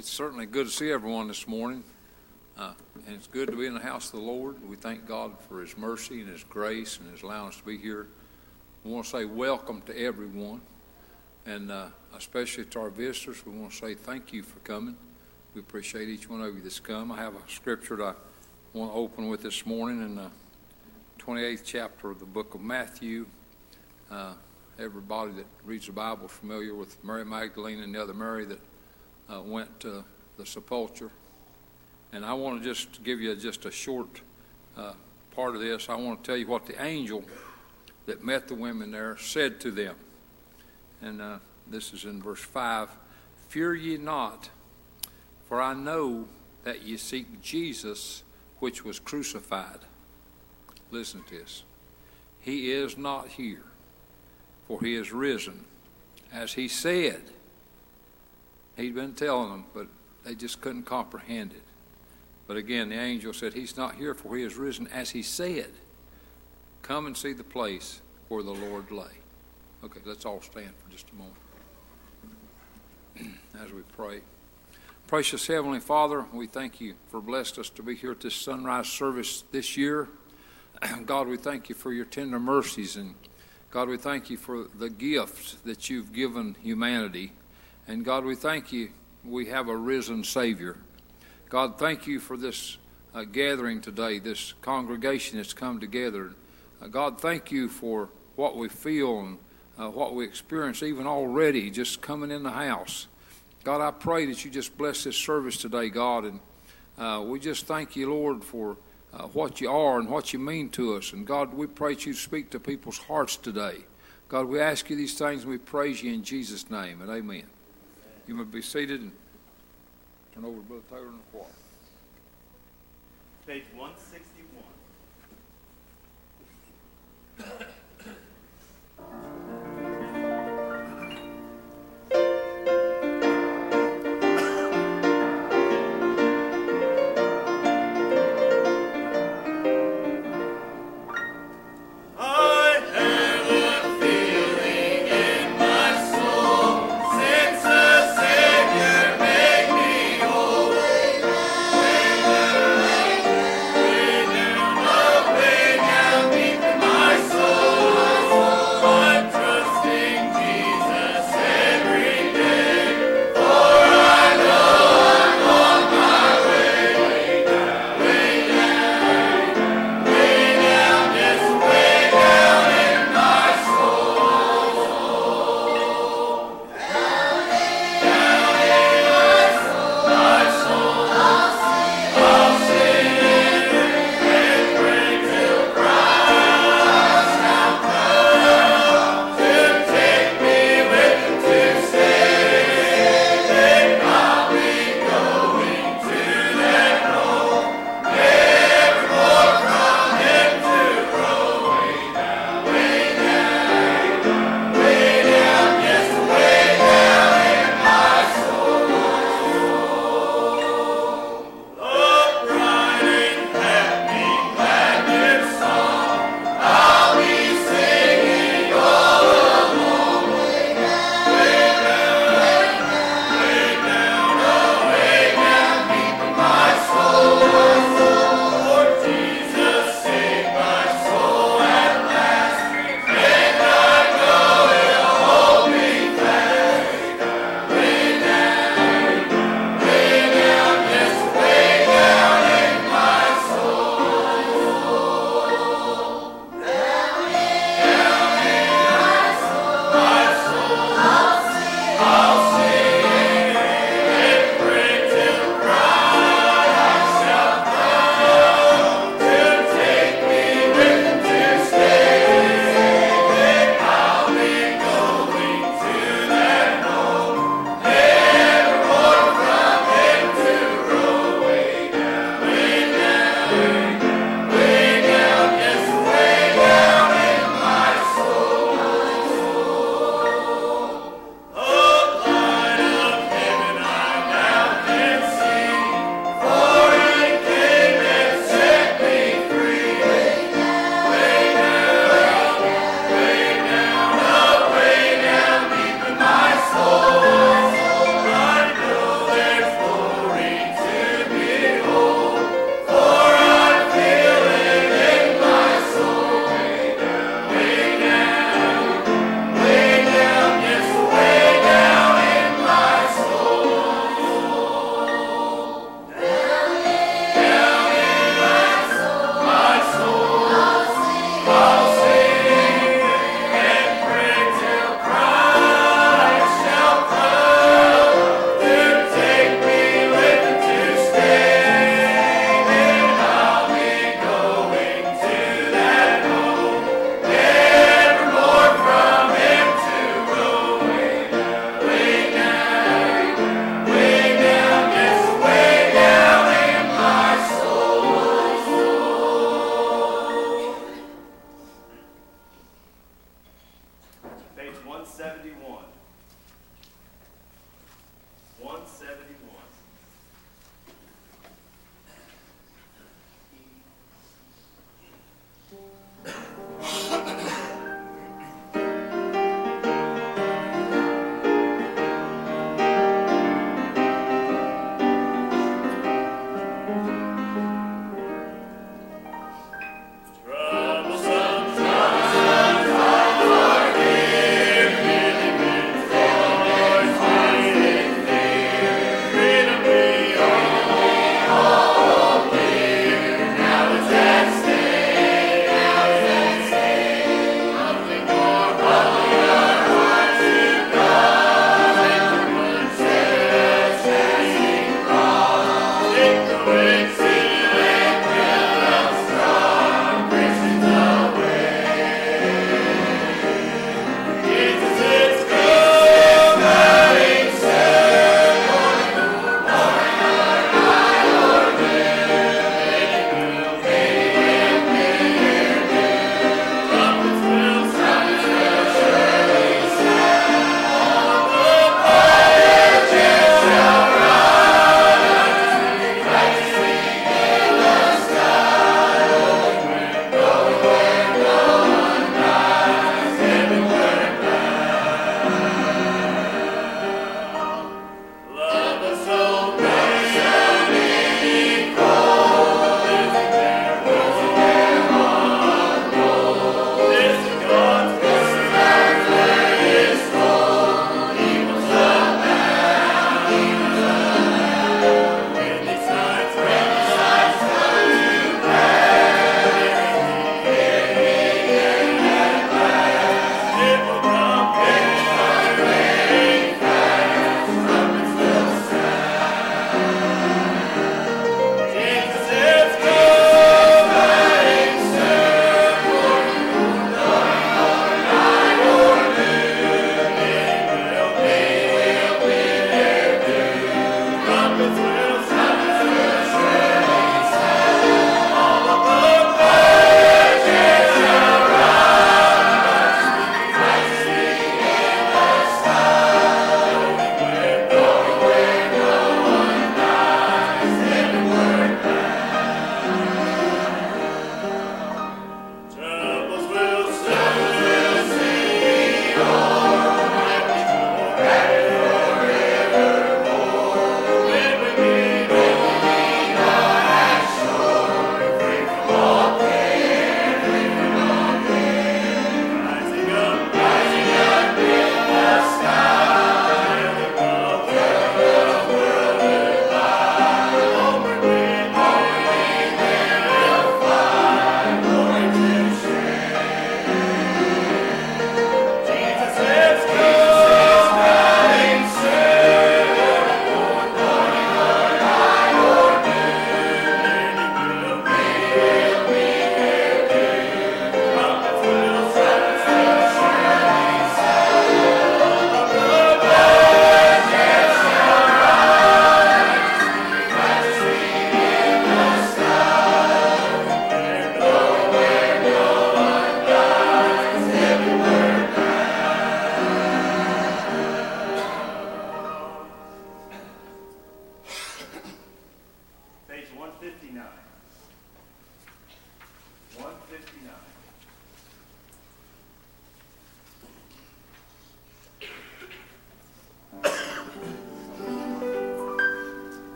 It's certainly good to see everyone this morning, uh, and it's good to be in the house of the Lord. We thank God for His mercy and His grace and His allowing us to be here. We want to say welcome to everyone, and uh, especially to our visitors. We want to say thank you for coming. We appreciate each one of you that's come. I have a scripture that I want to open with this morning in the 28th chapter of the book of Matthew. Uh, everybody that reads the Bible is familiar with Mary Magdalene and the other Mary that uh, went to the sepulchre. And I want to just give you just a short uh, part of this. I want to tell you what the angel that met the women there said to them. And uh, this is in verse 5 Fear ye not, for I know that ye seek Jesus, which was crucified. Listen to this. He is not here for he is risen. As he said, he'd been telling them, but they just couldn't comprehend it. But again, the angel said, He's not here, for he is risen. As he said, Come and see the place where the Lord lay. Okay, let's all stand for just a moment as we pray. Precious Heavenly Father, we thank you for blessed us to be here at this sunrise service this year. God, we thank you for your tender mercies and God, we thank you for the gift that you've given humanity. And God, we thank you we have a risen Savior. God, thank you for this uh, gathering today, this congregation that's come together. Uh, God, thank you for what we feel and uh, what we experience even already just coming in the house. God, I pray that you just bless this service today, God. And uh, we just thank you, Lord, for uh, what you are and what you mean to us. And God, we pray that you speak to people's hearts today. God, we ask you these things and we praise you in Jesus' name. And amen. You may be seated and turn over to Brother Taylor in the choir. Page 161.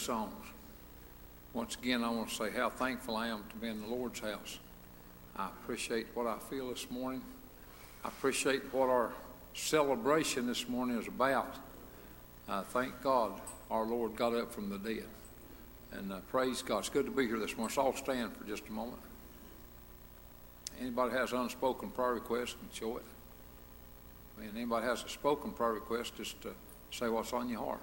Songs. Once again, I want to say how thankful I am to be in the Lord's house. I appreciate what I feel this morning. I appreciate what our celebration this morning is about. Uh, thank God our Lord got up from the dead. And uh, praise God. It's good to be here this morning. So I'll stand for just a moment. Anybody has unspoken prayer request, and show it. And anybody has a spoken prayer request, just uh, say what's on your heart.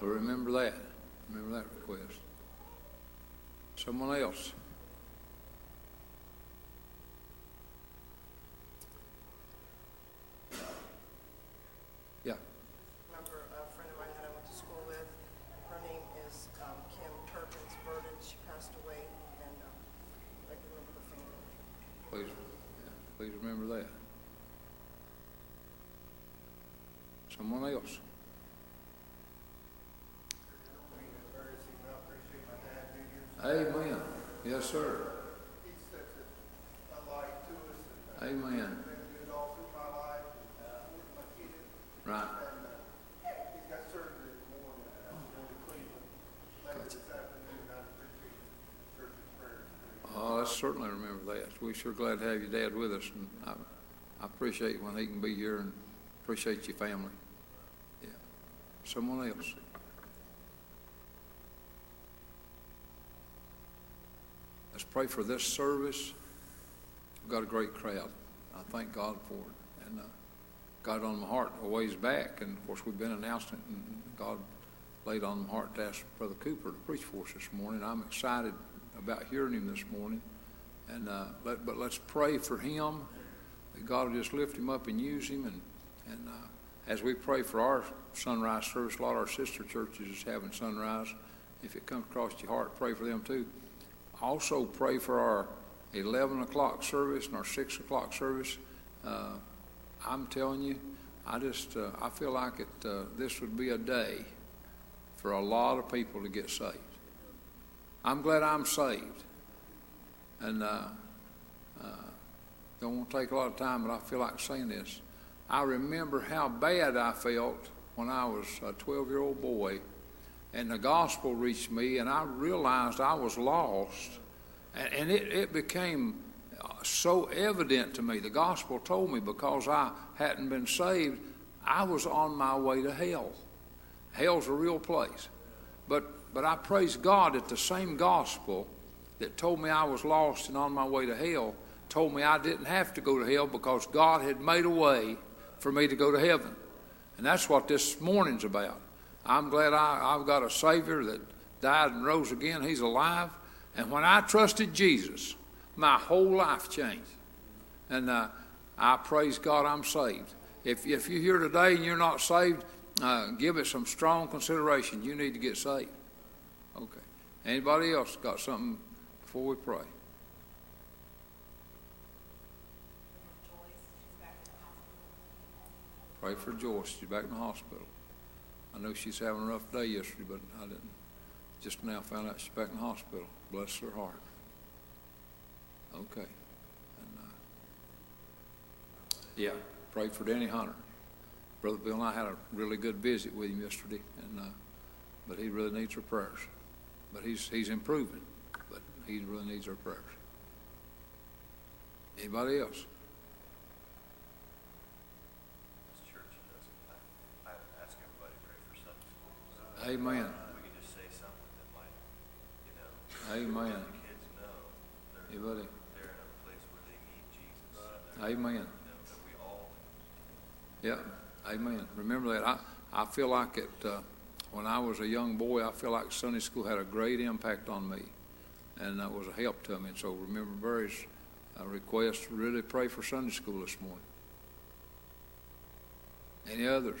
So remember that. Remember that request. Someone else. Yeah. Remember a friend of mine that I went to school with, her name is um, Kim Perkins Burden. She passed away, and um, I can remember her family. Please, yeah, please remember that. Someone else. Amen. Yes, sir. He's such a, a light to us, and Amen. been good all through my life, and, uh, with my kids, Right. and, uh, he's got surgery in the morning, and I'm going to Cleveland later this afternoon, I Yes, sir. Amen. prayers. Oh, I certainly remember that. We're sure glad to have your dad with us, and I, I appreciate when he can be here and appreciate your family. Yeah. Someone else. Pray for this service. We've got a great crowd. I thank God for it. And uh, got it on my heart a ways back, and of course we've been announcing it, and God laid on my heart to ask Brother Cooper to preach for us this morning. I'm excited about hearing him this morning. And uh, let, but let's pray for him that God will just lift him up and use him. And and uh, as we pray for our sunrise service, a lot of our sister churches is having sunrise. If it comes across your heart, pray for them too. Also pray for our 11 o'clock service and our 6 o'clock service. Uh, I'm telling you, I just uh, I feel like it. Uh, this would be a day for a lot of people to get saved. I'm glad I'm saved, and uh, uh, don't want to take a lot of time, but I feel like saying this. I remember how bad I felt when I was a 12-year-old boy, and the gospel reached me, and I realized I was lost, and, and it, it became uh, so evident to me. The gospel told me because I hadn't been saved, I was on my way to hell. Hell's a real place. But, but I praise God that the same gospel that told me I was lost and on my way to hell told me I didn't have to go to hell because God had made a way for me to go to heaven. And that's what this morning's about. I'm glad I, I've got a Savior that died and rose again. He's alive. And when I trusted Jesus, my whole life changed. And uh, I praise God I'm saved. If, if you're here today and you're not saved, uh, give it some strong consideration. You need to get saved. Okay. Anybody else got something before we pray? Pray for Joyce. She's back in the hospital. I know she's having a rough day yesterday, but I didn't. Just now found out she's back in the hospital. Bless her heart. Okay. And, uh, yeah, pray for Danny Hunter. Brother Bill and I had a really good visit with him yesterday, and uh, but he really needs our prayers. But he's he's improving, but he really needs our prayers. Anybody else? This church doesn't, I, I ask everybody to pray for Sunday school. So Amen. We can just say something that might, you know, Amen. let the kids know they're, Anybody? they're in a place where they need Jesus. Amen. you know, that we all, Yeah, amen. Remember that. I, I feel like it, uh, when I was a young boy, I feel like Sunday school had a great impact on me, and that was a help to me. And so remember Barry's uh, request, really pray for Sunday school this morning. Any others?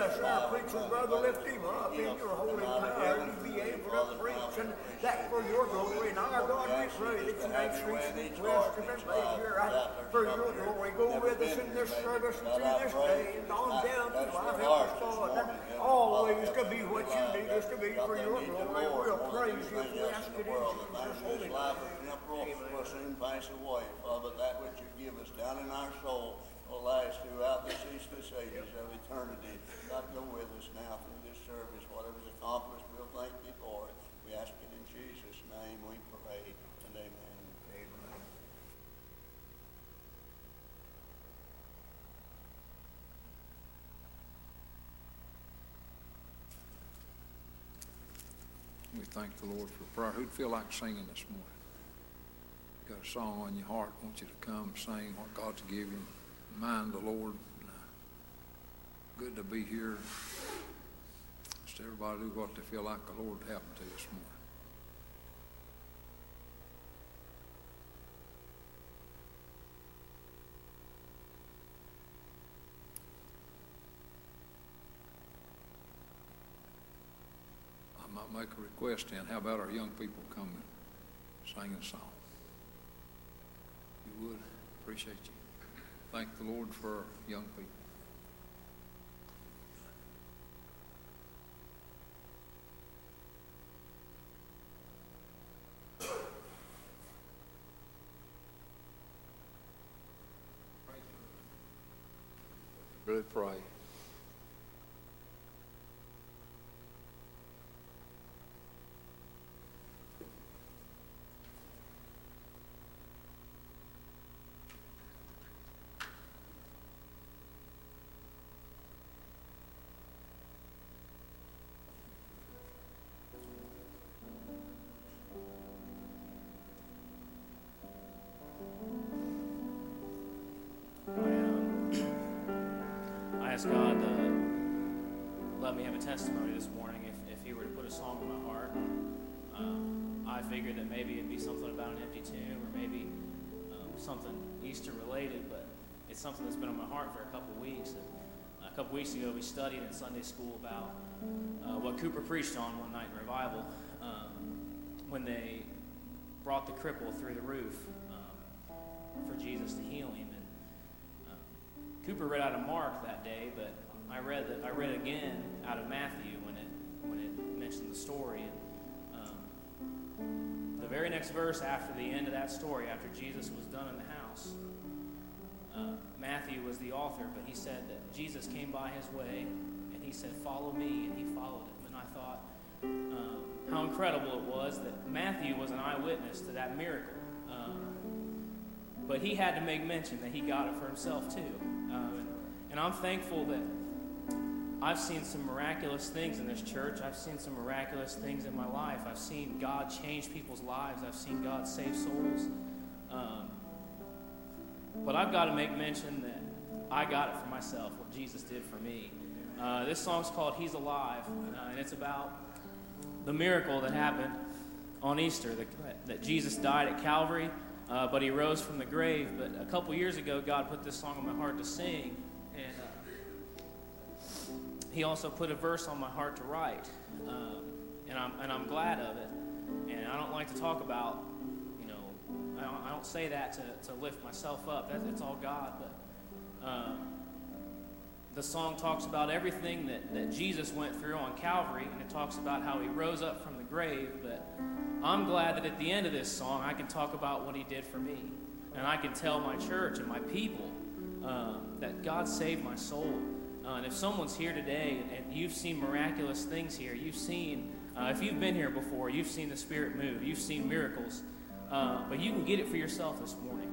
our preacher brother, lift him up in your holy power and be able to preach and that for your glory. And our God, we pray that you make sweet, sweet wisdom and here for your glory. Go with us in this service and through this day and on down to our help us. And always to be what you need us to be for your glory. We'll praise you. We ask it in Jesus' holy life name. of temporal will soon pass away, Father, that which you give us down in our soul will last throughout the ceaseless ages of eternity. God, go with us now through this service. Whatever's accomplished, we'll thank thee for it. We ask it in Jesus' name we pray, and amen. Amen. We thank the Lord for prayer. Who'd feel like singing this morning? Got a song on your heart, want you to come sing what God's given Mind the Lord. Uh, good to be here. Just everybody do what they feel like the Lord happened to this morning. I might make a request then. How about our young people coming singing a song? You would? Appreciate you. Thank the Lord for young people. Really pray. I asked God to let me have a testimony this morning if, if He were to put a song in my heart. Um, I figured that maybe it'd be something about an empty tomb or maybe um, something Easter related, but it's something that's been on my heart for a couple weeks. And a couple weeks ago, we studied in Sunday school about uh, what Cooper preached on one night in revival um, when they brought the cripple through the roof um, for Jesus to heal him. Cooper read out of Mark that day, but I read that I read again out of Matthew when it when it mentioned the story. And um, the very next verse after the end of that story, after Jesus was done in the house, uh, Matthew was the author, but he said that Jesus came by his way and he said, "Follow me," and he followed him. And I thought um, how incredible it was that Matthew was an eyewitness to that miracle. Um, but he had to make mention that he got it for himself too. I'm thankful that I've seen some miraculous things in this church. I've seen some miraculous things in my life. I've seen God change people's lives. I've seen God save souls. Um, but I've got to make mention that I got it for myself, what Jesus did for me. Uh, this song's called He's Alive, uh, and it's about the miracle that happened on Easter, that, that Jesus died at Calvary, uh, but he rose from the grave. But a couple years ago, God put this song on my heart to sing, he also put a verse on my heart to write, um, and I'm and I'm glad of it. And I don't like to talk about, you know, I don't, I don't say that to, to lift myself up. That, it's all God, but. Um, the song talks about everything that, that Jesus went through on Calvary, and it talks about how he rose up from the grave. But I'm glad that at the end of this song, I can talk about what he did for me. And I can tell my church and my people um, that God saved my soul. Uh, and if someone's here today and you've seen miraculous things here, you've seen, uh, if you've been here before, you've seen the Spirit move, you've seen miracles, uh, but you can get it for yourself this morning.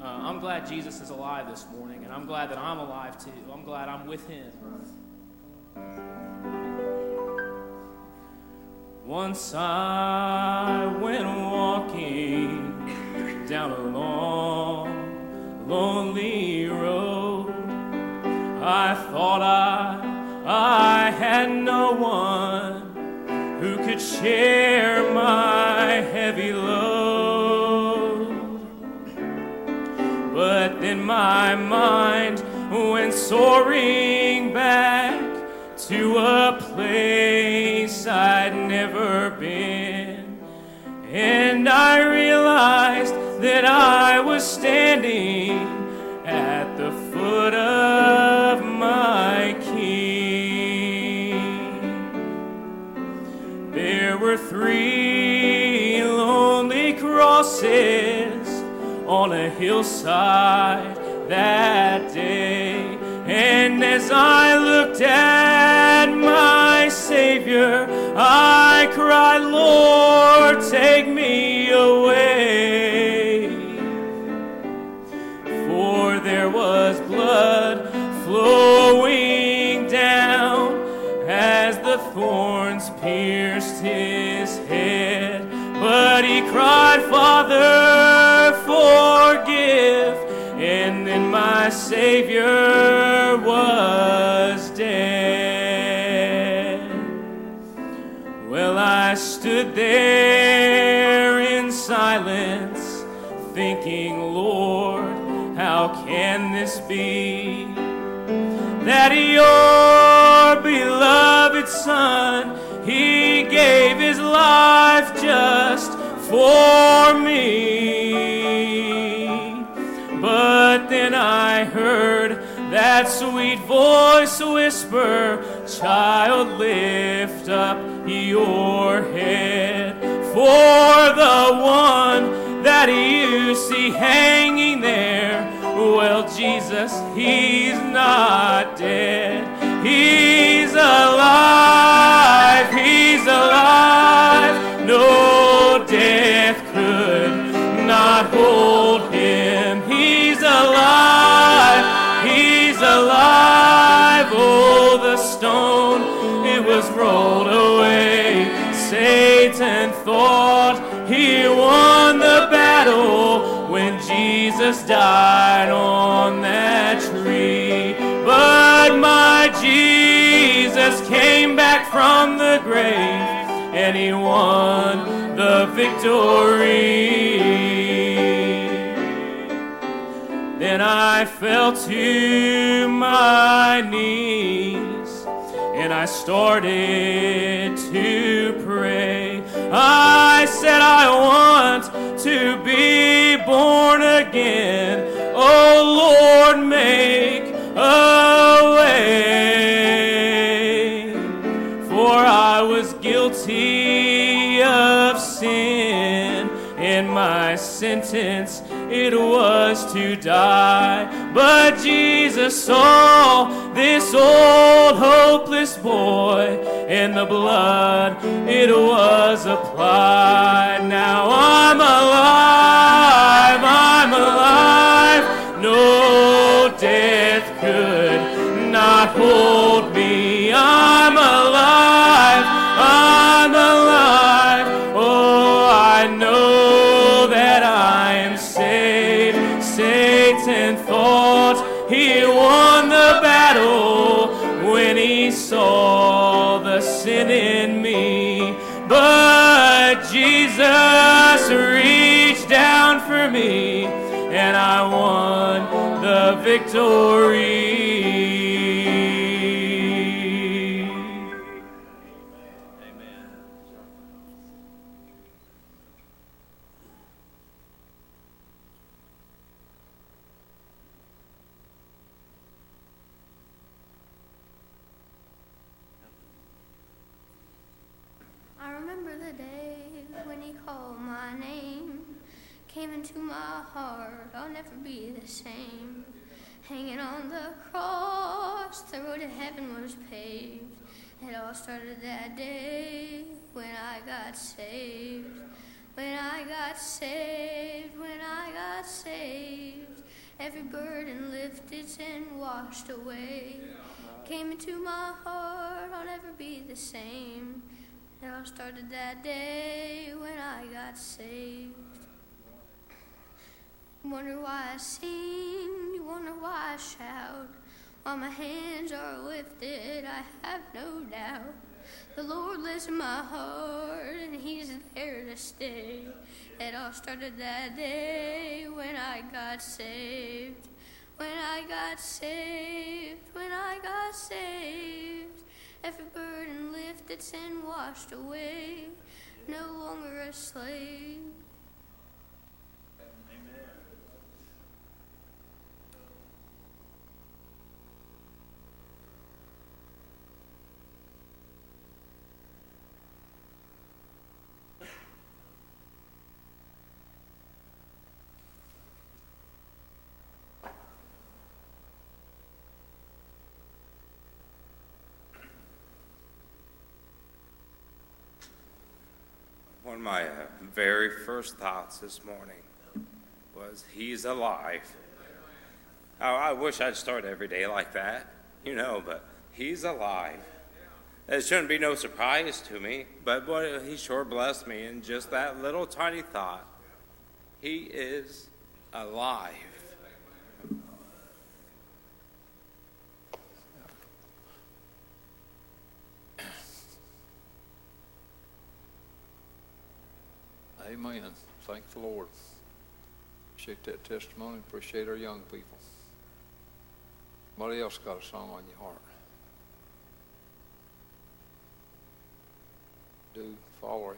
Uh, I'm glad Jesus is alive this morning, and I'm glad that I'm alive too. I'm glad I'm with him. Once I went walking down a long, lonely road. I thought I, I had no one who could share my heavy load. But then my mind went soaring back to a place I'd never been. And I realized that I was standing at the foot of Three lonely crosses on a hillside that day. And as I looked at my Savior, I cried, Lord, take me away. Savior was dead. Well, I stood there in silence, thinking, Lord, how can this be? That your beloved Son, He gave His life just for me. Then I heard that sweet voice whisper, Child, lift up your head. For the one that you see hanging there, well, Jesus, he's not dead. He's alive, he's alive. Thought he won the battle when Jesus died on that tree. But my Jesus came back from the grave and he won the victory. Then I fell to my knees and I started to pray. Sentence it was to die. But Jesus saw this old hopeless boy, and the blood it was applied. Now I'm alive, I'm alive. Victory. I remember the day when he called my name, came into my heart, I'll never be the same. Hanging on the cross, the road to heaven was paved. It all started that day when I got saved. When I got saved, when I got saved, every burden lifted and washed away. Came into my heart, I'll never be the same. It all started that day when I got saved. Wonder why I sing, I shout. While my hands are lifted, I have no doubt. The Lord lives in my heart, and He's there to stay. It all started that day when I got saved. When I got saved, when I got saved. Every burden lifted, sin washed away. No longer a slave. Of my uh, very first thoughts this morning was, He's alive. Oh, I wish I'd start every day like that, you know, but He's alive. It shouldn't be no surprise to me, but boy, He sure blessed me in just that little tiny thought. He is alive. Amen. Thank Lord. Appreciate that testimony. Appreciate our young people. Somebody else got a song on your heart? Do follow him.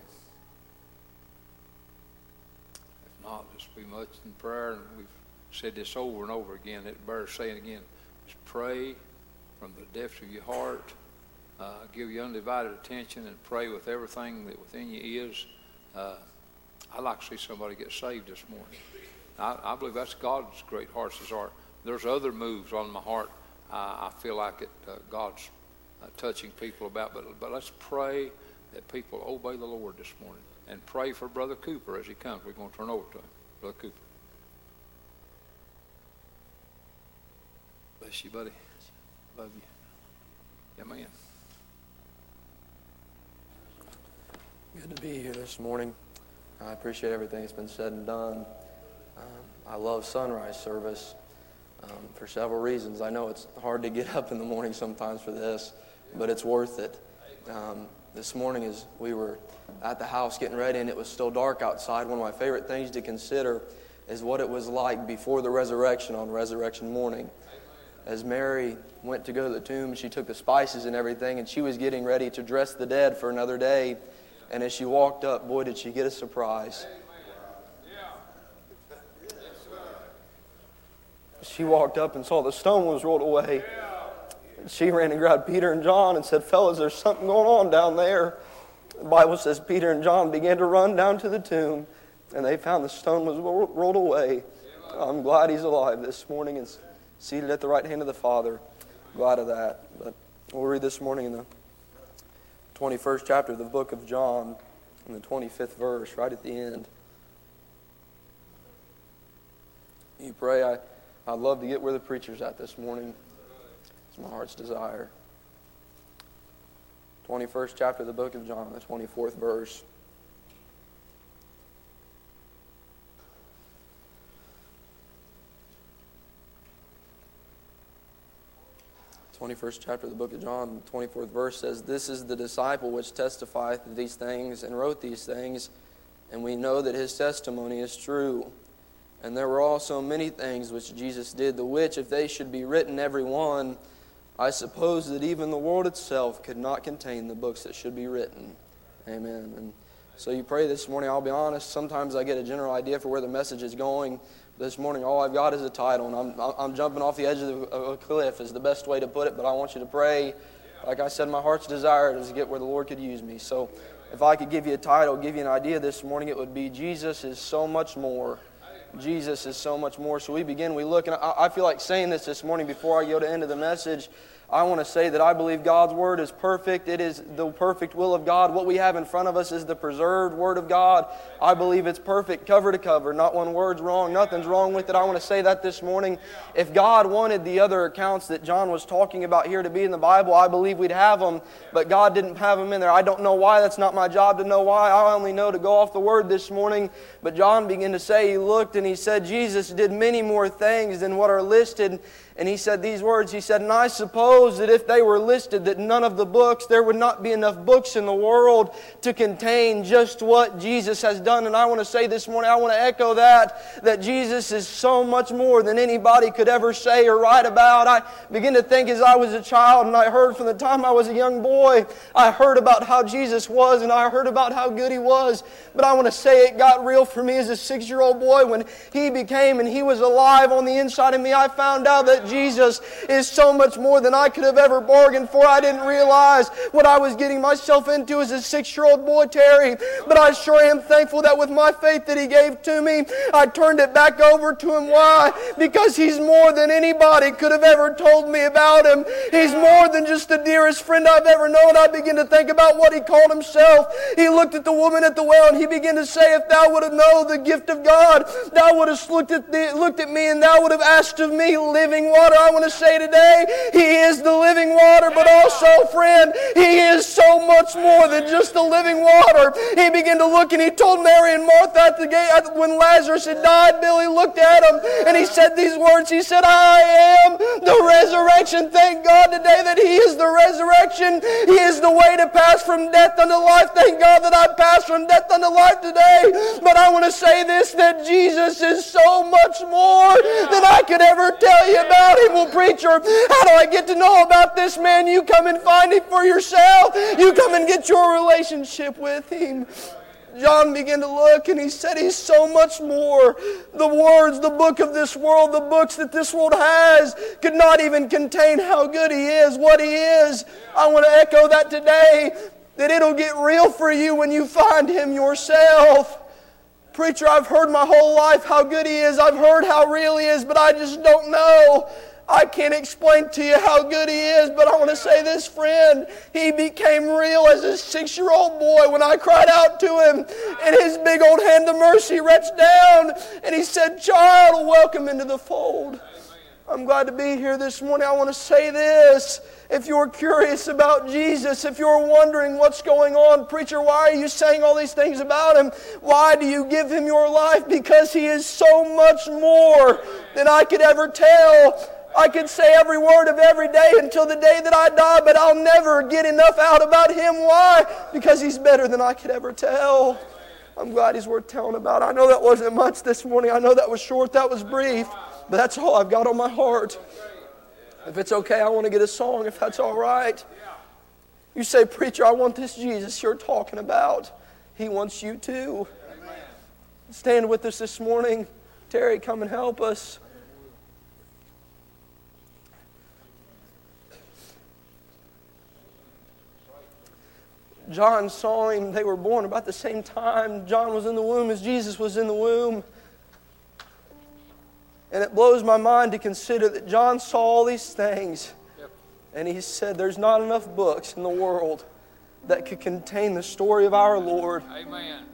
If not, just be much in prayer. And we've said this over and over again. It bears saying again. Just pray from the depths of your heart. Uh, give your undivided attention and pray with everything that within you is. Uh, I'd like to see somebody get saved this morning. I, I believe that's God's great heart's desire. There's other moves on my heart. Uh, I feel like it. Uh, God's uh, touching people about, but but let's pray that people obey the Lord this morning and pray for Brother Cooper as he comes. We're going to turn over to him, Brother Cooper. Bless you, buddy. Love you. Man. Good to be here this morning. I appreciate everything that's been said and done. Um, I love sunrise service um, for several reasons. I know it's hard to get up in the morning sometimes for this, but it's worth it. Um, this morning, as we were at the house getting ready and it was still dark outside, one of my favorite things to consider is what it was like before the resurrection on resurrection morning. As Mary went to go to the tomb, she took the spices and everything, and she was getting ready to dress the dead for another day. And as she walked up, boy, did she get a surprise. She walked up and saw the stone was rolled away. She ran and grabbed Peter and John and said, Fellas, there's something going on down there. The Bible says Peter and John began to run down to the tomb, and they found the stone was rolled away. I'm glad he's alive this morning and seated at the right hand of the Father. Glad of that. But we'll read this morning in the 21st chapter of the book of John, in the 25th verse, right at the end. You pray, I, I'd love to get where the preacher's at this morning. It's my heart's desire. 21st chapter of the book of John, the 24th verse. 21st chapter of the book of John, 24th verse says, This is the disciple which testifieth these things and wrote these things, and we know that his testimony is true. And there were also many things which Jesus did, the which, if they should be written every one, I suppose that even the world itself could not contain the books that should be written. Amen. And so you pray this morning. I'll be honest, sometimes I get a general idea for where the message is going this morning, all I've got is a title, and I'm, I'm jumping off the edge of a cliff, is the best way to put it, but I want you to pray. Like I said, my heart's desire is to get where the Lord could use me. So if I could give you a title, give you an idea this morning, it would be Jesus is so much more. Jesus is so much more. So we begin, we look, and I, I feel like saying this this morning before I go to end of the message. I want to say that I believe God's Word is perfect. It is the perfect will of God. What we have in front of us is the preserved Word of God. I believe it's perfect, cover to cover. Not one word's wrong. Nothing's wrong with it. I want to say that this morning. If God wanted the other accounts that John was talking about here to be in the Bible, I believe we'd have them. But God didn't have them in there. I don't know why. That's not my job to know why. I only know to go off the Word this morning. But John began to say, he looked and he said, Jesus did many more things than what are listed and he said these words He said, And I suppose that if they were listed, that none of the books, there would not be enough books in the world to contain just what Jesus has done. And I want to say this morning, I want to echo that, that Jesus is so much more than anybody could ever say or write about. I begin to think as I was a child, and I heard from the time I was a young boy, I heard about how Jesus was, and I heard about how good He was. But I want to say it got real for me as a six year old boy when He became and He was alive on the inside of me. I found out that Jesus is so much more than I could have ever bargained for. I didn't realize what I was getting myself into as a six year old boy, Terry. But I sure am thankful that with my faith that He gave to me, I turned it back over to Him. Why? Because He's more than anybody could have ever told me about Him. He's more than just the dearest friend I've ever known. I begin to think about what He called Himself. He looked at the woman at the well and He began to say, If thou would have known the gift of God, thou would have looked at, the, looked at me and thou would have asked of me living water. I want to say today, He is the living water, but also, friend, He is so much more than just the living water. He began to look and He told Mary and Martha at the gate when Lazarus had died. Billy looked at him and he said these words. He said, I am the resurrection. Thank God today that He is the resurrection. He is the way to pass from death unto life. Thank God that I passed from death unto life today. But I want to say this that Jesus is so much more than I could ever tell you about Well, preacher, how do I get to know about this man? You come and find Him for yourself. You come and get your relationship with Him. John began to look and he said, He's so much more. The words, the book of this world, the books that this world has, could not even contain how good He is, what He is. I want to echo that today, that it'll get real for you when you find Him yourself. Preacher, I've heard my whole life how good He is. I've heard how real He is, but I just don't know. I can't explain to you how good he is, but I want to say this, friend. He became real as a six year old boy when I cried out to him, and his big old hand of mercy reached down, and he said, Child, welcome into the fold. I'm glad to be here this morning. I want to say this. If you're curious about Jesus, if you're wondering what's going on, preacher, why are you saying all these things about him? Why do you give him your life? Because he is so much more than I could ever tell. I could say every word of every day until the day that I die, but I'll never get enough out about him. Why? Because he's better than I could ever tell. I'm glad he's worth telling about. I know that wasn't much this morning. I know that was short, that was brief, but that's all I've got on my heart. If it's okay, I want to get a song, if that's all right. You say, Preacher, I want this Jesus you're talking about. He wants you too. Stand with us this morning. Terry, come and help us. John saw him. They were born about the same time. John was in the womb as Jesus was in the womb. And it blows my mind to consider that John saw all these things. And he said, There's not enough books in the world that could contain the story of our Lord. Amen.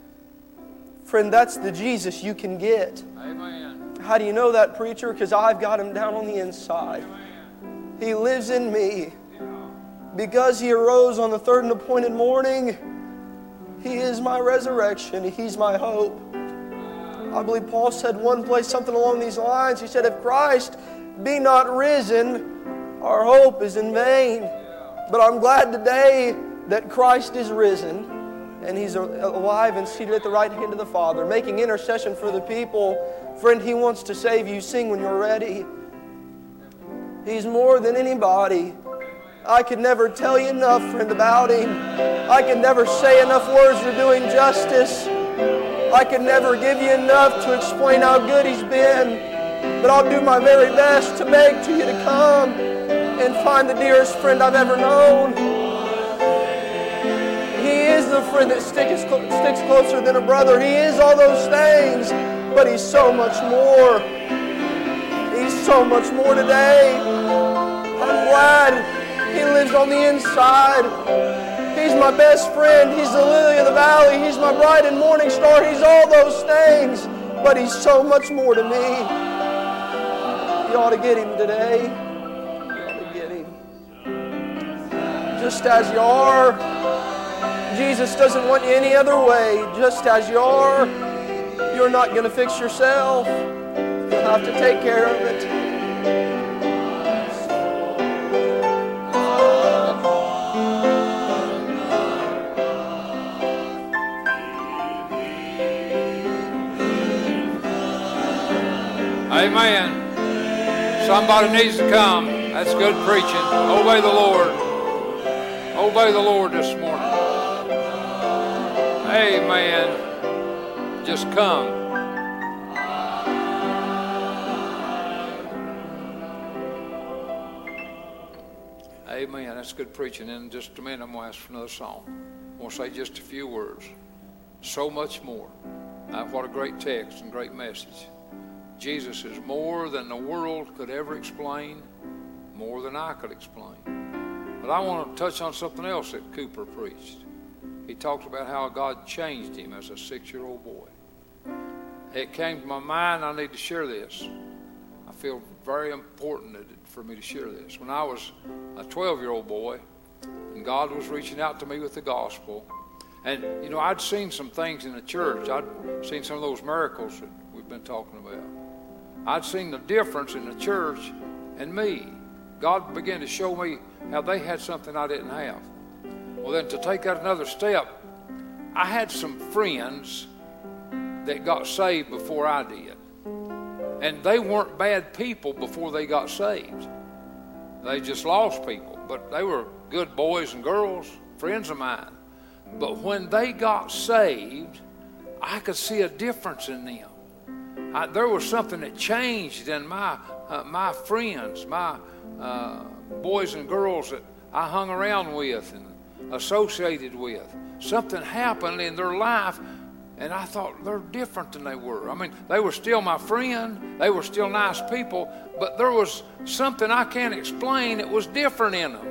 Friend, that's the Jesus you can get. Amen. How do you know that, preacher? Because I've got him down on the inside. He lives in me. Because he arose on the third and appointed morning, he is my resurrection. He's my hope. I believe Paul said one place something along these lines. He said, If Christ be not risen, our hope is in vain. But I'm glad today that Christ is risen and he's alive and seated at the right hand of the Father, making intercession for the people. Friend, he wants to save you. Sing when you're ready. He's more than anybody. I could never tell you enough, friend, about him. I could never say enough words for doing justice. I could never give you enough to explain how good he's been. But I'll do my very best to beg to you to come and find the dearest friend I've ever known. He is the friend that sticks, sticks closer than a brother. He is all those things, but he's so much more. He's so much more today. I'm glad He lives on the inside. He's my best friend. He's the lily of the valley. He's my bright and morning star. He's all those things, but He's so much more to me. You ought to get Him today. You ought to get Him. Just as you are. Jesus doesn't want you any other way. Just as you are. You're not going to fix yourself. You'll have to take care of it. Amen. Somebody needs to come. That's good preaching. Obey the Lord. Obey the Lord this morning. Amen. Just come. Amen. That's good preaching. In just a minute, I'm going to ask for another song. I'm going to say just a few words. So much more. Uh, what a great text and great message. Jesus is more than the world could ever explain, more than I could explain. But I want to touch on something else that Cooper preached. He talked about how God changed him as a six year old boy. It came to my mind, I need to share this. I feel very important for me to share this. When I was a 12 year old boy, and God was reaching out to me with the gospel, and you know, I'd seen some things in the church, I'd seen some of those miracles that we've been talking about. I'd seen the difference in the church and me. God began to show me how they had something I didn't have. Well, then to take that another step, I had some friends that got saved before I did. And they weren't bad people before they got saved. They just lost people. But they were good boys and girls, friends of mine. But when they got saved, I could see a difference in them. I, there was something that changed in my uh, my friends, my uh, boys and girls that I hung around with and associated with. Something happened in their life, and I thought they're different than they were. I mean, they were still my friend, they were still nice people, but there was something I can't explain that was different in them,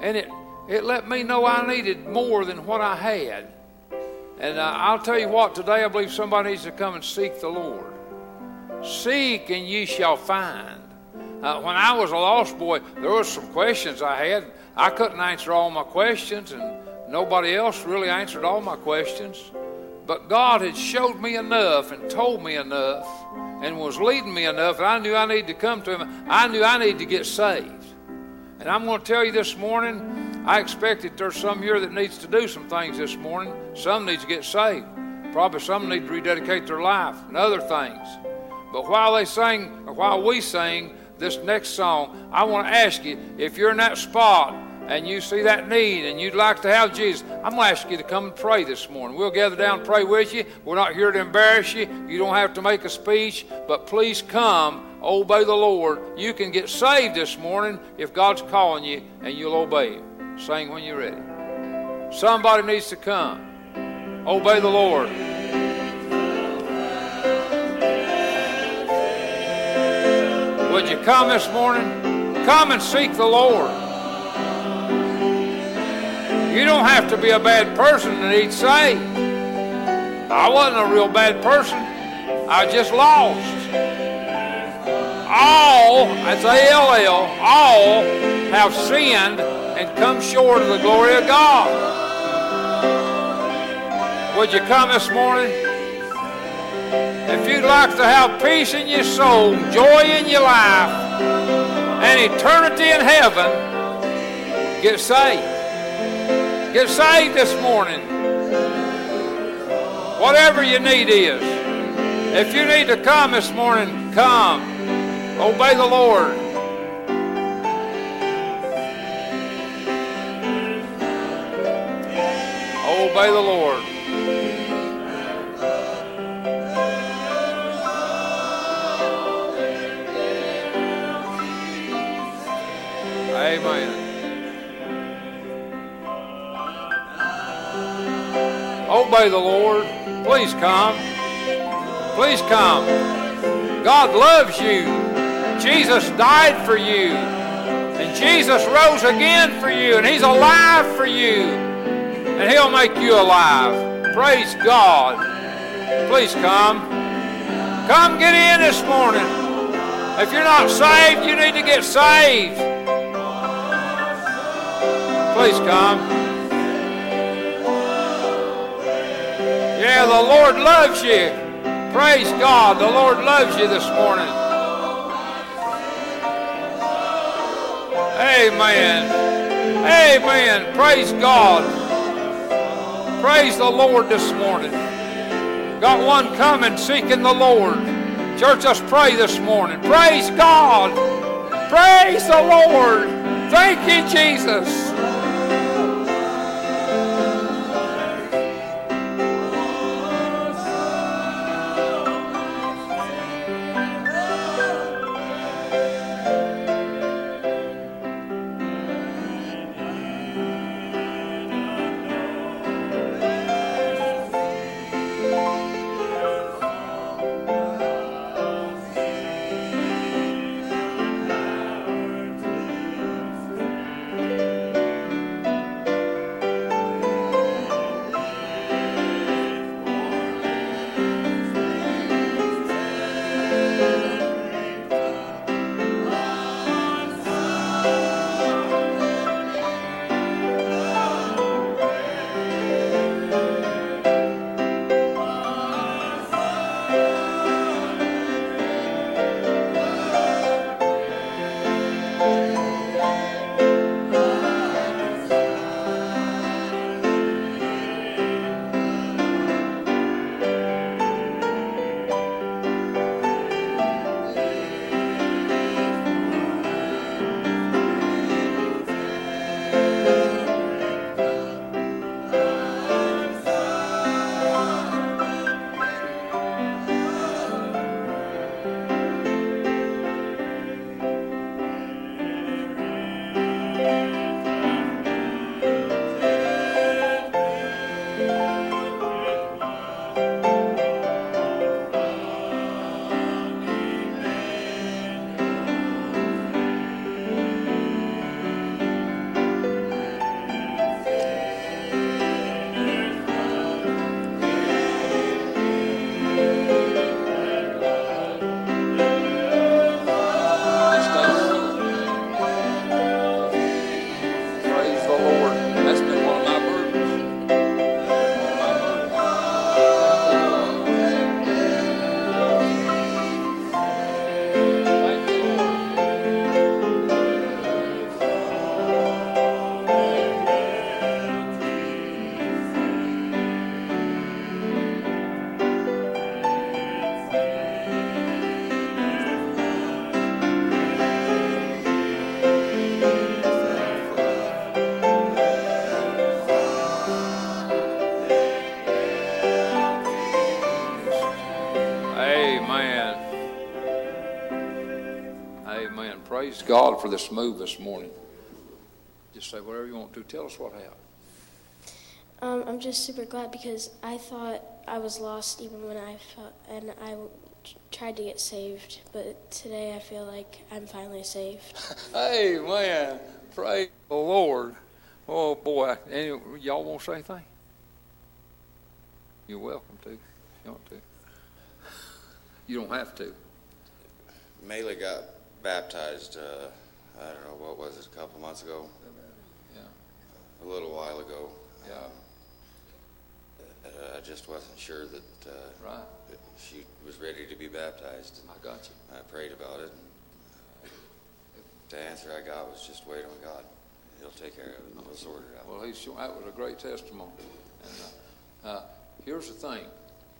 and it it let me know I needed more than what I had. And uh, I'll tell you what, today I believe somebody needs to come and seek the Lord. Seek and ye shall find. Uh, when I was a lost boy, there was some questions I had. I couldn't answer all my questions, and nobody else really answered all my questions. But God had showed me enough and told me enough and was leading me enough, and I knew I needed to come to Him. I knew I needed to get saved. And I'm going to tell you this morning, I expect that there's some here that needs to do some things this morning. Some needs to get saved. Probably some need to rededicate their life and other things. But while they sing, or while we sing this next song, I want to ask you if you're in that spot and you see that need and you'd like to have Jesus, I'm going to ask you to come and pray this morning. We'll gather down and pray with you. We're not here to embarrass you. You don't have to make a speech, but please come, obey the Lord. You can get saved this morning if God's calling you and you'll obey Him. Sing when you're ready. Somebody needs to come. Obey the Lord. Would you come this morning? Come and seek the Lord. You don't have to be a bad person to need saved. I wasn't a real bad person. I just lost. All, that's A-L-L, all have sinned and come short of the glory of God. Would you come this morning? If you'd like to have peace in your soul, joy in your life, and eternity in heaven, get saved. Get saved this morning. Whatever your need is. If you need to come this morning, come. Obey the Lord. obey the Lord. Amen. Obey the Lord. Please come. Please come. God loves you. Jesus died for you. And Jesus rose again for you, and He's alive for you, and He'll make you alive. Praise God. Please come. Come get in this morning. If you're not saved, you need to get saved. Please come. Yeah, the Lord loves you. Praise God. The Lord loves you this morning. Amen. Amen. Praise God. Praise the Lord this morning. Got one coming seeking the Lord. Church, let's pray this morning. Praise God. Praise the Lord. Thank you, Jesus. Praise God for this move this morning. Just say whatever you want to. Tell us what happened. Um, I'm just super glad because I thought I was lost even when I felt, and I tried to get saved. But today I feel like I'm finally saved. hey, man, Praise the Lord. Oh boy. Any, y'all want to say anything? You're welcome to. If you want to. You don't have to. Maley got baptized, uh, I don't know, what was it, a couple months ago? Yeah. A little while ago. Yeah. Um, uh, I just wasn't sure that, uh, Right. that she was ready to be baptized. I got you. I prayed about it. and, uh, The answer I got was just wait on God. He'll take care of it. He'll sort it out. Well, he's, that was a great testimony. And uh, uh, here's the thing: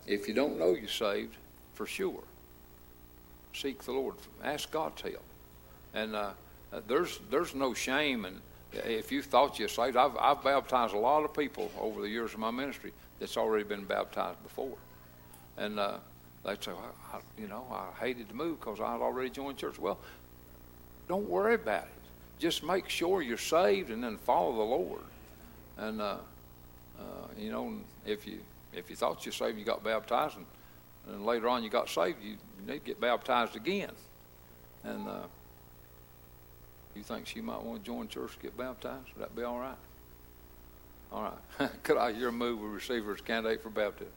if you don't know you're saved, for sure, seek the Lord. Ask God's help. And uh, there's there's no shame. And if you thought you're saved, I've I've baptized a lot of people over the years of my ministry that's already been baptized before, and uh, they say, well, I, you know, I hated to move because I had already joined church. Well, don't worry about it. Just make sure you're saved and then follow the Lord. And uh, uh, you know, if you if you thought you're saved, you got baptized, and, and later on you got saved, you, you need to get baptized again. And uh, you think she might want to join church to get baptized? Would that be all right? All right. Could I hear a move with receiver as candidate for baptism?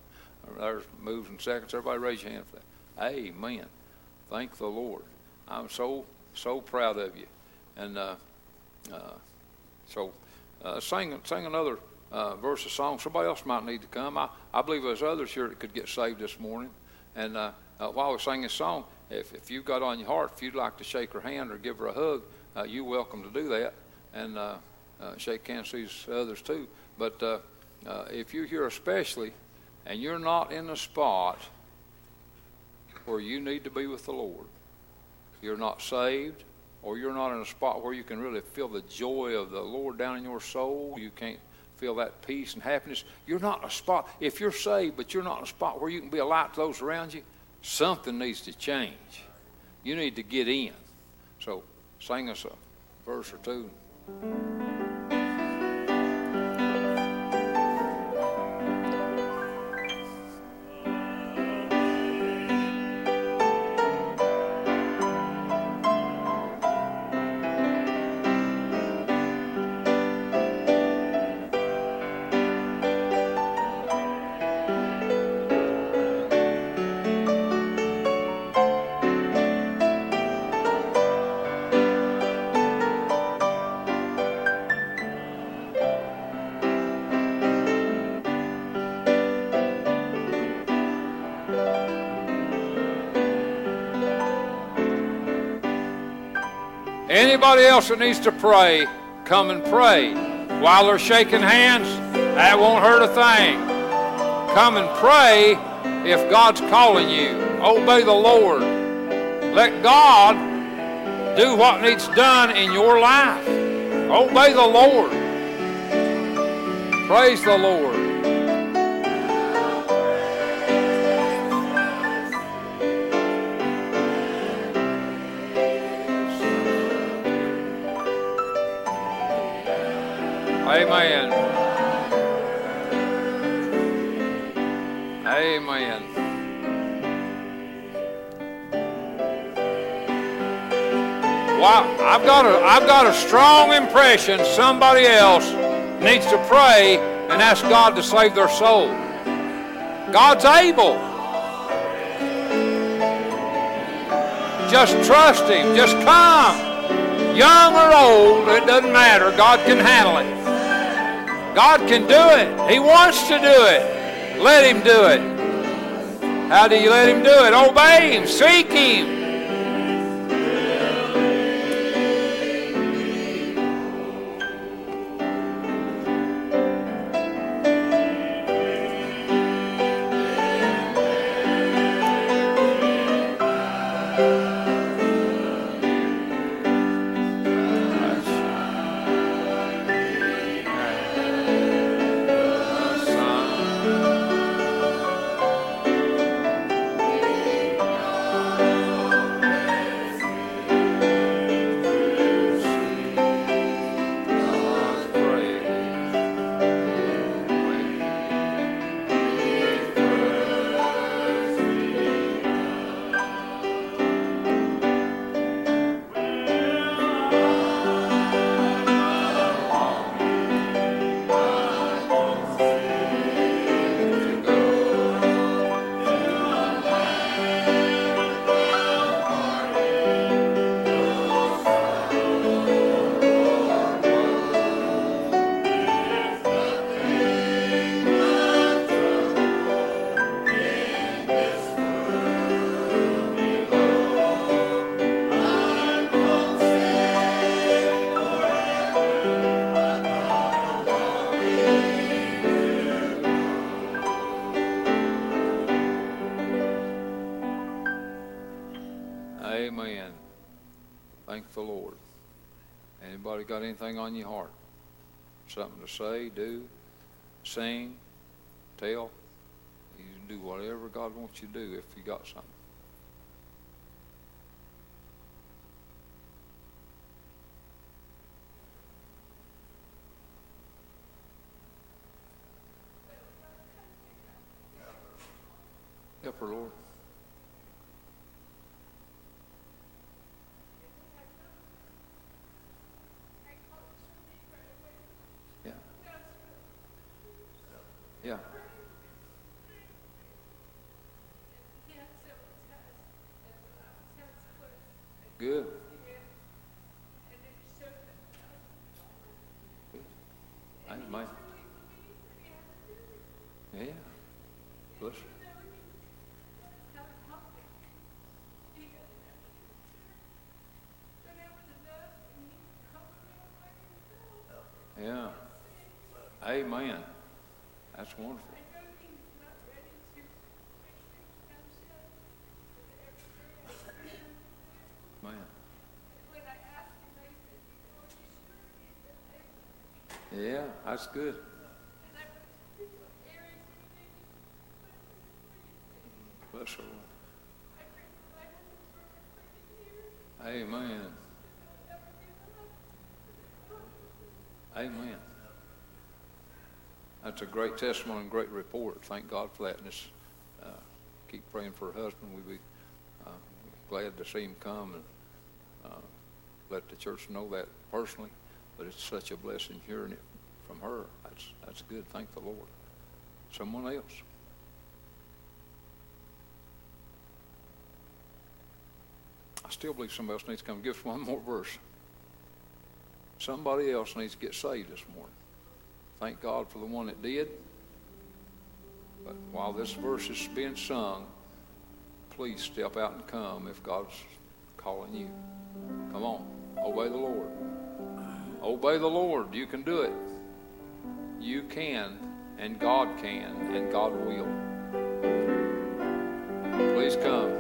There's moves and seconds. Everybody raise your hand for that. Amen. Thank the Lord. I'm so, so proud of you. And uh, uh, so uh, sing, sing another uh, verse of song. Somebody else might need to come. I, I believe there's others here that could get saved this morning. And uh, uh, while we sing this song, if, if you've got on your heart, if you'd like to shake her hand or give her a hug, uh, you're welcome to do that. And uh, uh, shake hands with these others too. But uh, uh, if you're here especially and you're not in a spot where you need to be with the Lord, you're not saved, or you're not in a spot where you can really feel the joy of the Lord down in your soul, you can't feel that peace and happiness. You're not a spot, if you're saved, but you're not in a spot where you can be a light to those around you, something needs to change. You need to get in. So sing us a verse or two. Anybody else that needs to pray, come and pray. While they're shaking hands, that won't hurt a thing. Come and pray if God's calling you. Obey the Lord. Let God do what needs done in your life. Obey the Lord. Praise the Lord. I've got a I've got a strong impression somebody else needs to pray and ask God to save their soul. God's able. Just trust Him. Just come. Young or old, it doesn't matter. God can handle it. God can do it. He wants to do it. Let Him do it. How do you let Him do it? Obey Him. Seek Him. Anything on your heart? Something to say, do, sing, tell? You can do whatever God wants you to do if you got something. Help her, Lord. Yeah. Good. Amen. Yeah. You. Yeah. Amen. That's wonderful. Man. Yeah, that's good. Bless. Amen. Amen. That's a great testimony and great report. Thank God for that. And it's, uh, keep praying for her husband. We'd be uh, glad to see him come and uh, let the church know that personally. But it's such a blessing hearing it from her. That's that's good. Thank the Lord. Someone else. I still believe somebody else needs to come. Give us one more verse. Somebody else needs to get saved this morning. Thank God for the one that did. But while this verse is being sung, please step out and come if God's calling you. Come on, obey the Lord. Obey the Lord. You can do it. You can, and God can, and God will. Please come.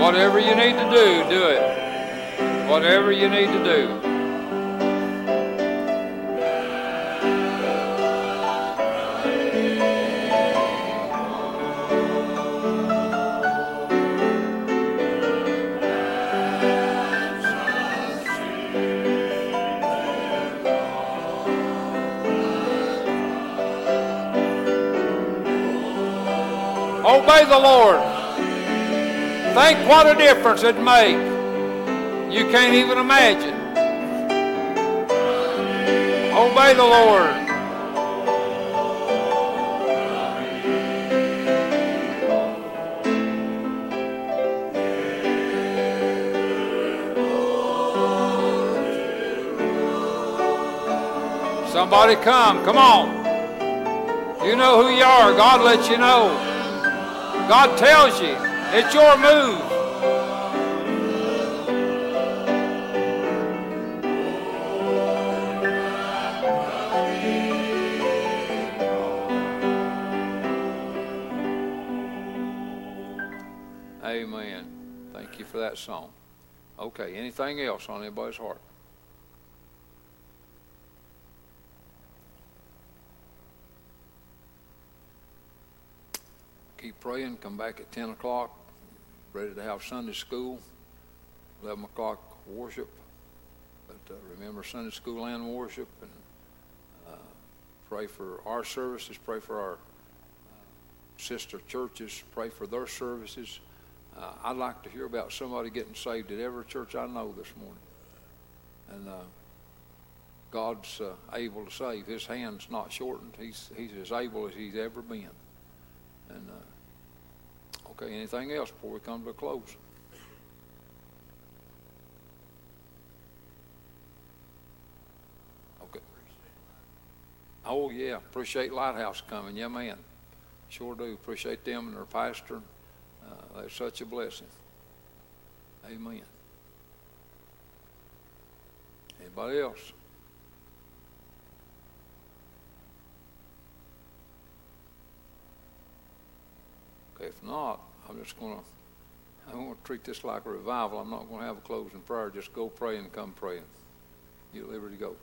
Whatever you need to do, do it. Whatever you need to do. Obey the Lord. Think what a difference it'd make. You can't even imagine. Obey the Lord. Somebody come. Come on. You know who you are. God lets you know. God tells you. It's your move. Amen. Thank you for that song. Okay, anything else on anybody's heart? Praying. Come back at 10 o'clock, ready to have Sunday school. 11 o'clock worship. But uh, remember Sunday school and worship, and uh, pray for our services. Pray for our uh, sister churches. Pray for their services. Uh, I'd like to hear about somebody getting saved at every church I know this morning. And uh, God's uh, able to save. His hand's not shortened. He's he's as able as he's ever been. And uh, okay, anything else before we come to a close? Okay. Oh yeah, appreciate Lighthouse coming. Yeah, man, sure do. Appreciate them and their pastor. Uh, they're such a blessing. Amen. Anybody else? If not, I'm just going to, I'm going to treat this like a revival. I'm not going to have a closing prayer. Just go pray and come praying. You're liberty to go.